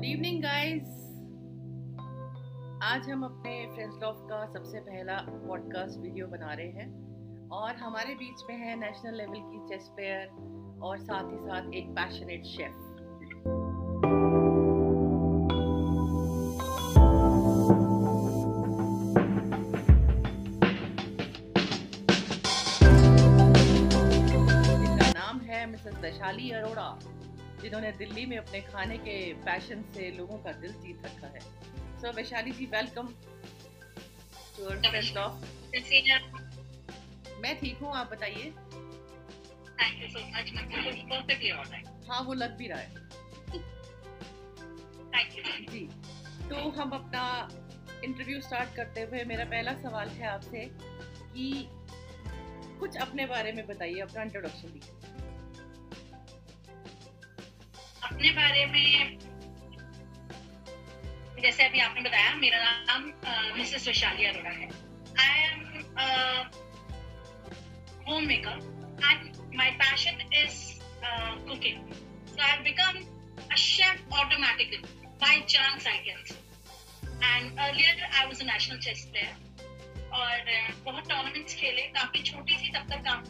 Good evening guys आज हम अपने फ्रेंड्स लॉफ का सबसे पहला पॉडकास्ट वीडियो बना रहे हैं और हमारे बीच में है नेशनल लेवल की चेस प्लेयर और साथ ही साथ एक पैशनेट शेफ मिसेस अरोड़ा। जिन्होंने दिल्ली में अपने खाने के पैशन से लोगों का दिल जीत रखा है। So so, Vaishali ji welcome मैं ठीक हूँ आप बताइए। थैंक यू सो मच मैं बिल्कुल परफेक्टली ऑलराइट हाँ वो लग भी रहा है। जी। तो हम अपना इंटरव्यू स्टार्ट करते हुए मेरा पहला सवाल है आपसे कि कुछ अपने बारे में बताइए अपना इंट्रोडक्शन दीजिए। अपने बारे में, जैसे अभी आपने बताया, मेरा नाम मिसेस वैशाली अरोड़ा है। I am homemaker and my passion is cooking so I become a chef automatically by chance I can and earlier I was a national chess player और बहुत टूर्नामेंट्स खेले, काफ़ी छोटी थी तब तक काम।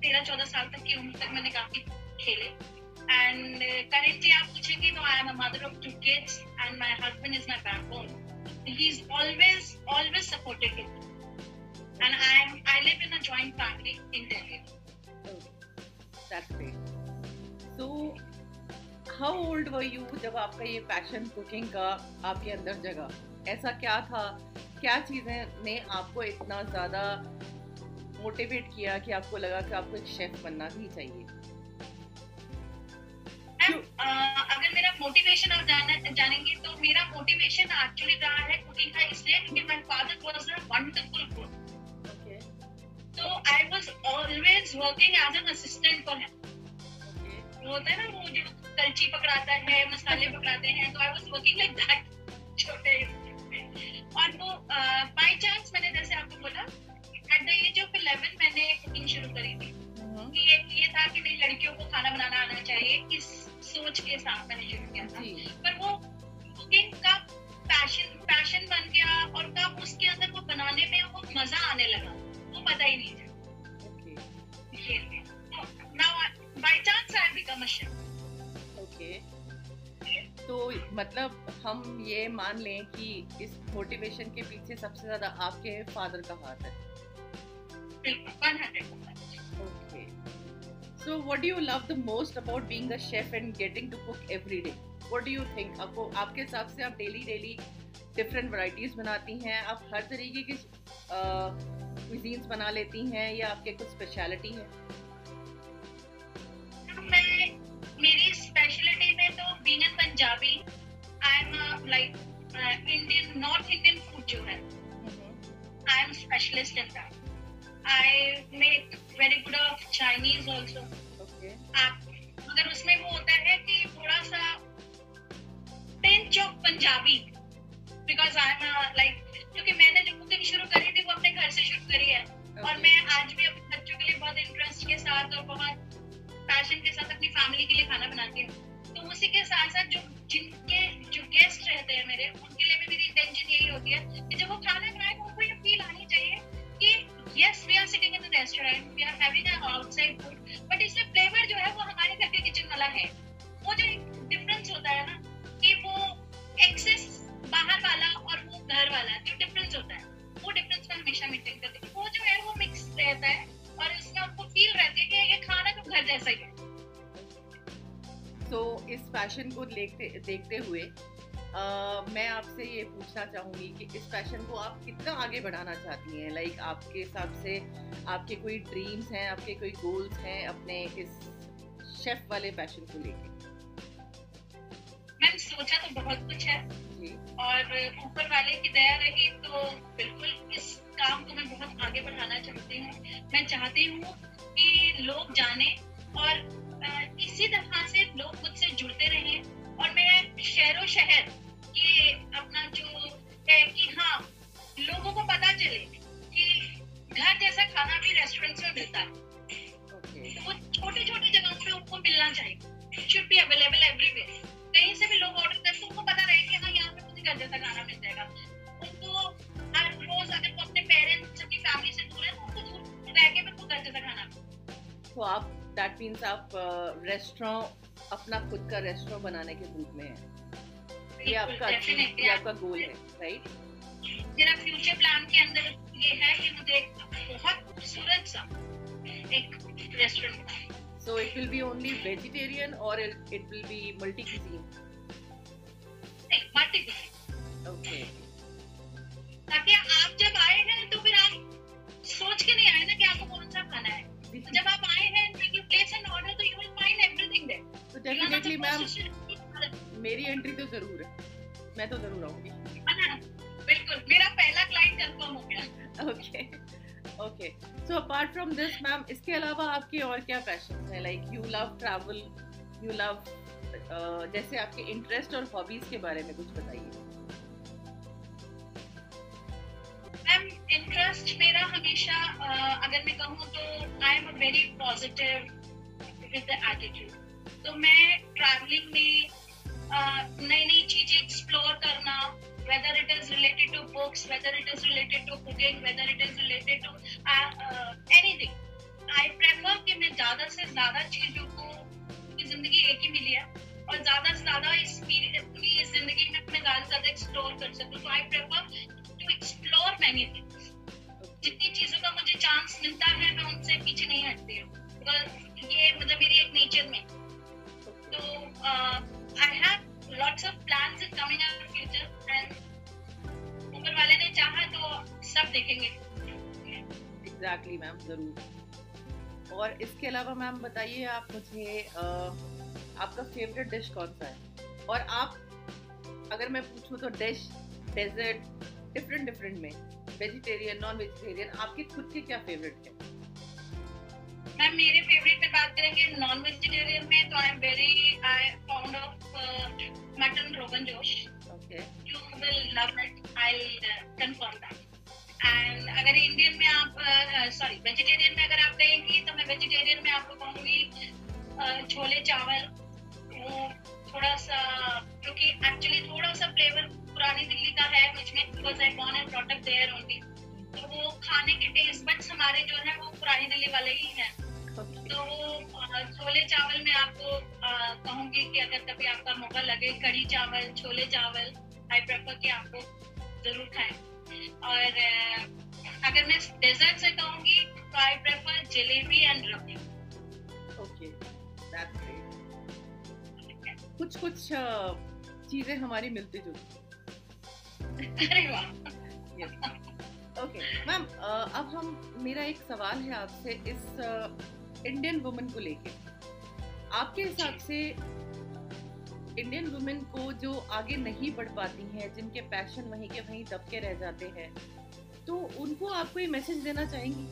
तेरह चौदह साल तक की उम्र तक मैंने काफ़ी खेले। And uh, currently, आप पूछेंगे तो I am a mother of two kids, and my husband is my backbone. He's always, always supported me. And I am, I live in a joint family in Delhi. Oh, that's great. So, how old were you जब आपका ये passion cooking का आपके अंदर जगा ऐसा क्या था क्या चीज़ें ने आपको इतना ज़्यादा मोटिवेट किया कि आपको लगा कि आपको एक शेफ बनना ही चाहिए अगर मेरा मोटिवेशन आप जाना जानेंगे तो मेरा मोटिवेशन एक्चुअली रहा है कुकिंग का इसलिए क्योंकि my father was a wonderful cook तो I was always working as an assistant for him होता है ना वो जो कलची पकड़ाता है मसाले पकड़ाते हैं तो I was working like that छोटे और वो बाय चांस कि इस मोटिवेशन के पीछे सबसे ज़्यादा आपके फादर का हाथ है बिल्कुल 100% Okay. So, what do you love the most about being a chef and getting to cook every day? What do you think? आपको आपके हिसाब से आप डेली डेली डिफरेंट वैरायटीज बनाती हैं आप हर तरीके की क्विजीन्स बना लेती हैं या आपके कुछ स्पेशलिटी है मैं मेरी स्पेशलिटी में तो being an Punjabi I am like Indian North Indian food जो है I am specialist in that I make very good of Chinese also. Okay. आप मगर उसमें वो होता है कि थोड़ा सा touch of Punjabi because I am like क्योंकि मैंने जो कुकिंग शुरू करी थी वो अपने घर से शुरू करी है okay. और मैं आज भी अपने बच्चों के लिए बहुत इंटरेस्ट के साथ और बहुत पैशन के साथ अपनी फैमिली के लिए खाना बनाती हूँ तो उसी के साथ साथ तो इस फ़ैशन को देखते देखते हुए Uh, मैं आपसे ये पूछना चाहूँगी कि इस फ़ैशन को आप कितना आगे बढ़ाना चाहती हैं? लाइक like, आपके हिसाब से आपके कोई ड्रीम्स हैं आपके कोई गोल्स हैं अपने इस शेफ वाले पैशन को लेके? मैम सोचा तो बहुत कुछ है। और ऊपर वाले की दया रही तो बिल्कुल इस काम को मैं बहुत आगे बढ़ाना चाहती हूँ। मैं चाहती हूँ कि लोग जाने और इसी तरह से और शहर ये अपना जो है कि हाँ लोगों को पता चले कि घर जैसा खाना भी रेस्टोरेंट में मिलता है। तो वो छोटे छोटे जगहों पे उनको मिलना चाहिए। शुड बी अवेलेबल एवरीवेयर कहीं से भी लोग ऑर्डर करते उनको पता रहे कि हाँ यहाँ पे मुझे घर जैसा खाना मिल जाएगा। उनको हर रोज अगर वो अपने पेरेंट्स अपनी फैमिली से दूर है तो उनको दूर रह के उनको घर जैसा खाना तो आप दैट मीन्स आप uh, रेस्टोरेंट अपना खुद का रेस्टोरेंट बनाने के रूप में है। ये आपका ये आपका गोल है राइट मेरा फ्यूचर प्लान के अंदर ये है कि मुझे एक बहुत खूबसूरत सा एक restaurant So it will be only vegetarian or it, it will be multi cuisine. एक मल्टी कुजीन Okay. ताकि तो ज़रूर है। मैं तो ज़रूर आऊँगी। बिल्कुल मेरा पहला क्लाइंट कंफर्म हो गया। Okay okay so apart from this ma'am इसके अलावा आपके और क्या पैशन है? Like you love travel you love जैसे आपके इंटरेस्ट और हॉबीज के बारे में कुछ बताइए। मैम इंटरेस्ट मेरा हमेशा अ, अगर मैं कहूँ तो I am a very positive with the attitude तो मैं ट्रैवलिंग में नई नई चीज़ें एक्सप्लोर करना whether it is related to books whether it is related to cooking whether it is related to uh, uh, anything. I prefer कि मैं ज़्यादा से ज़्यादा चीज़ों को ज़िंदगी एक ही मिली है और ज़्यादा से ज़्यादा इस ज़िंदगी में मैं ज़्यादा से ज़्यादा एक्सप्लोर कर सकूँ. तो I prefer to explore many things जितनी चीज़ों का मुझे चांस मिलता है मैं उनसे पीछे नहीं हटती हूँ. ये मतलब मेरी एक नेचर में तो I have lots of plans in coming in future and ऊपर वाले ने चाहा तो सब देखेंगे एग्जैक्टली मैम ज़रूर और इसके अलावा मैम बताइए आप मुझे आपका फेवरेट डिश कौन सा है? और आप अगर मैं पूछूँ तो डिश डेजर्ट डिफरेंट डिफरेंट में वेजिटेरियन नॉन वेजिटेरियन आपके खुद के क्या फेवरेट है? मैम मेरे फेवरेट करेंगे नॉन वेजिटेरियन में तो I am very I fond of mutton rogan josh you will love it. I'll uh, confirm that. अगर इंडियन में आप सॉरी वेजिटेरियन में अगर आप कहेंगी तो मैं वेजिटेरियन में आपको कहूँगी uh, छोले चावल वो थोड़ा सा क्योंकि एक्चुअली थोड़ा सा फ्लेवर पुरानी दिल्ली का है मुझमें because I born and brought up there only तो वो खाने के टेस्ट बट्स हमारे जो है वो पुरानी दिल्ली वाले ही छोले चावल में आपको कहूँगी कि अगर कभी आपका मौका लगे कढ़ी चावल छोले चावल आई प्रेफर कि आपको ज़रूर खाएँ। और अगर मैं डेजर्ट से कहूँगी तो I prefer jalebi and rabri okay that's great कुछ कुछ चीज़ें हमारी मिलती जुलती अरे वाह। ओके मैम अब हम मेरा एक सवाल है आपसे इस इंडियन वुमेन को लेके। आपके हिसाब से इंडियन वुमेन को जो आगे नहीं बढ़ पाती हैं जिनके पैशन वहीं के वहीं दबके रह जाते हैं तो उनको आप कोई मैसेज देना चाहेंगी?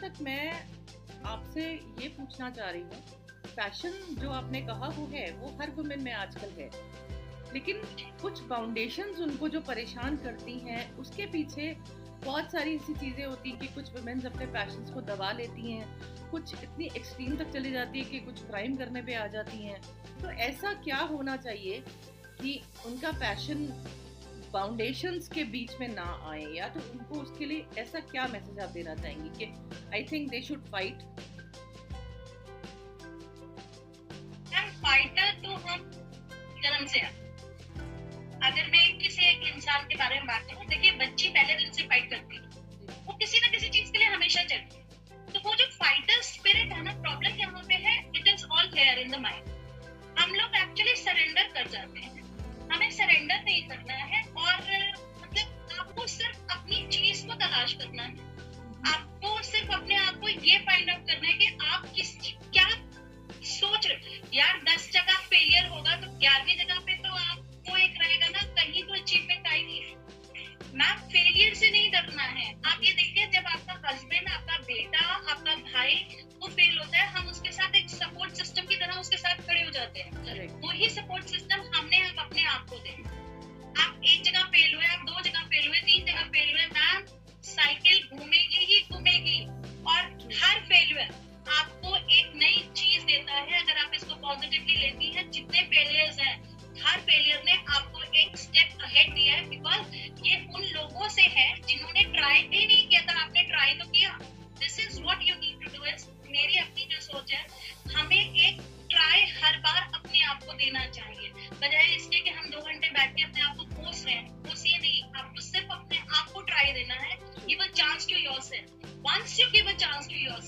तक मैं आपसे ये पूछना चाह रही हूँ पैशन जो आपने कहा वो है, वो हर वुमेन में आजकल है। लेकिन कुछ फाउंडेशंस उनको जो परेशान करती हैं, उसके पीछे बहुत सारी ऐसी चीज़ें होती हैं कि कुछ वुमेन्स अपने पैशंस को दबा लेती हैं, कुछ इतनी एक्सट्रीम तक चली जाती है कि कुछ क्राइम करने पे आ जाती हैं। तो ऐसा क्या होना चाहिए कि उनका पैशन फाउंडेशंस के बीच में ना आए, या तो उनको उसके लिए ऐसा क्या मैसेज आप देना चाहेंगे कि I think they should fight fighter तो हम जन्म से अगर मैं किसी एक इंसान के बारे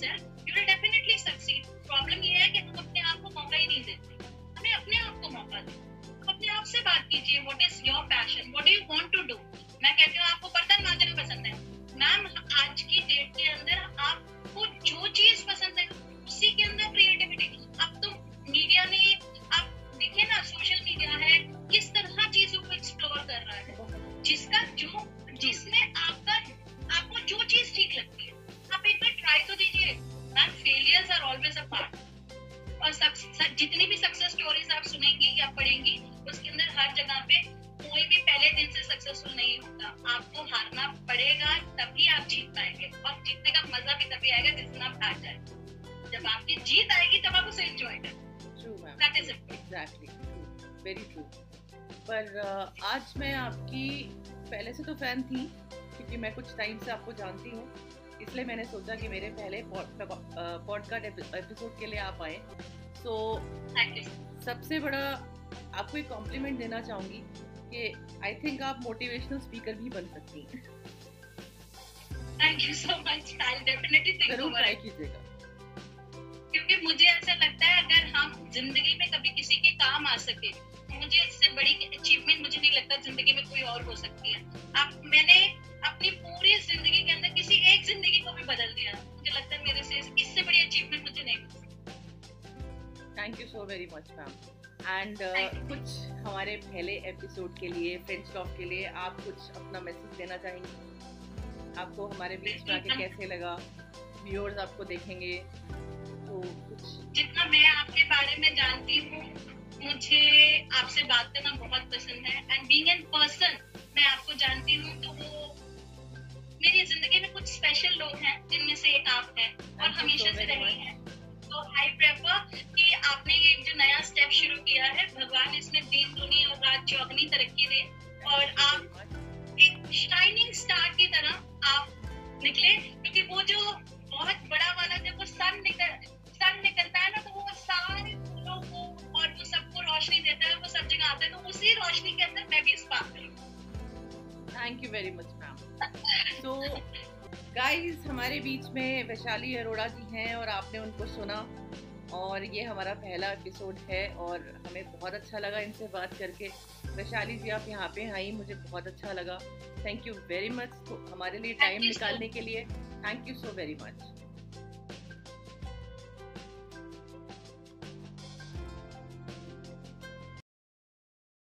चांस जितनी भी सक्सेस स्टोरीज आप सुनेंगी या पढ़ेंगी उसके अंदर हर जगह पे कोई भी पहले दिन से सक्सेसफुल नहीं होता। आपको हारना पड़ेगा तभी आप जीत पाएँगे। और जीतने का मज़ा भी तभी आएगा जिस दिन आप हार जाए जब आपकी जीत आएगी तब आप उसे एंजॉय करें वेरी ट्रू पर uh, आज मैं आपकी पहले से तो फ़ैन थी क्योंकि मैं कुछ टाइम से आपको जानती हूँ। इसलिए मैंने सोचा कि मेरे पहले पॉडकास्ट एपिसोड के लिए आप आए। तो सबसे बड़ा आपको एक कॉम्प्लीमेंट देना चाहूँगी कि आई थिंक आप मोटिवेशनल स्पीकर भी बन सकती हैं। Thank you so much I definitely think ज़रूर ट्राई कीजिएगा। क्योंकि मुझे ऐसा लगता है अगर हम ज़िंदगी में कभी किसी के काम आ सके मुझे इससे बड़ी अचीवमेंट मुझे नहीं लगता ज़िंदगी में कोई और हो सकती है। आप मैंने अपनी पूरी ज़िंदगी के अंदर किसी एक ज़िंदगी वेरी मच मैम एंड कुछ हमारे पहले एपिसोड के लिए फ्रेंड्स टॉक के लिए आप कुछ अपना मैसेज देना चाहेंगे? आपको हमारे बीच में आके कैसे लगा? व्यूअर्स आपको देखेंगे तो कुछ जितना मैं आपके बारे में जानती हूँ मुझे आपसे बात करना बहुत पसंद है। एंड बीइंग एन पर्सन मैं आपको जानती हूँ तो वो मेरी ज़िंदगी में कुछ स्पेशल लोग हैं जिनमें से एक आप हैं और हमेशा से रहे हैं। आपने ये जो नया स्टेप शुरू किया है, भगवान इसमें दिन दुनी और रात चौगनी तरक्की दे। और आप एक शाइनिंग स्टार की तरह आप निकले, क्योंकि वो जो बहुत बड़ा वाला, जब वो सन निकल सन निकलता है ना तो वो सारे फूलों को और वो सबको रोशनी देता है, वो सब जगह आता है तो उसी रोशनी के अंदर मैं भी इस बात करूँ thank you very much ma'am तो गाइस हमारे बीच में वैशाली अरोड़ा जी हैं और आपने उनको सुना। और ये हमारा पहला एपिसोड है और हमें बहुत अच्छा लगा इनसे बात करके। वैशाली जी आप यहाँ पे आई मुझे बहुत अच्छा लगा। थैंक यू वेरी मच हमारे लिए टाइम निकालने के लिए। Thank you so very much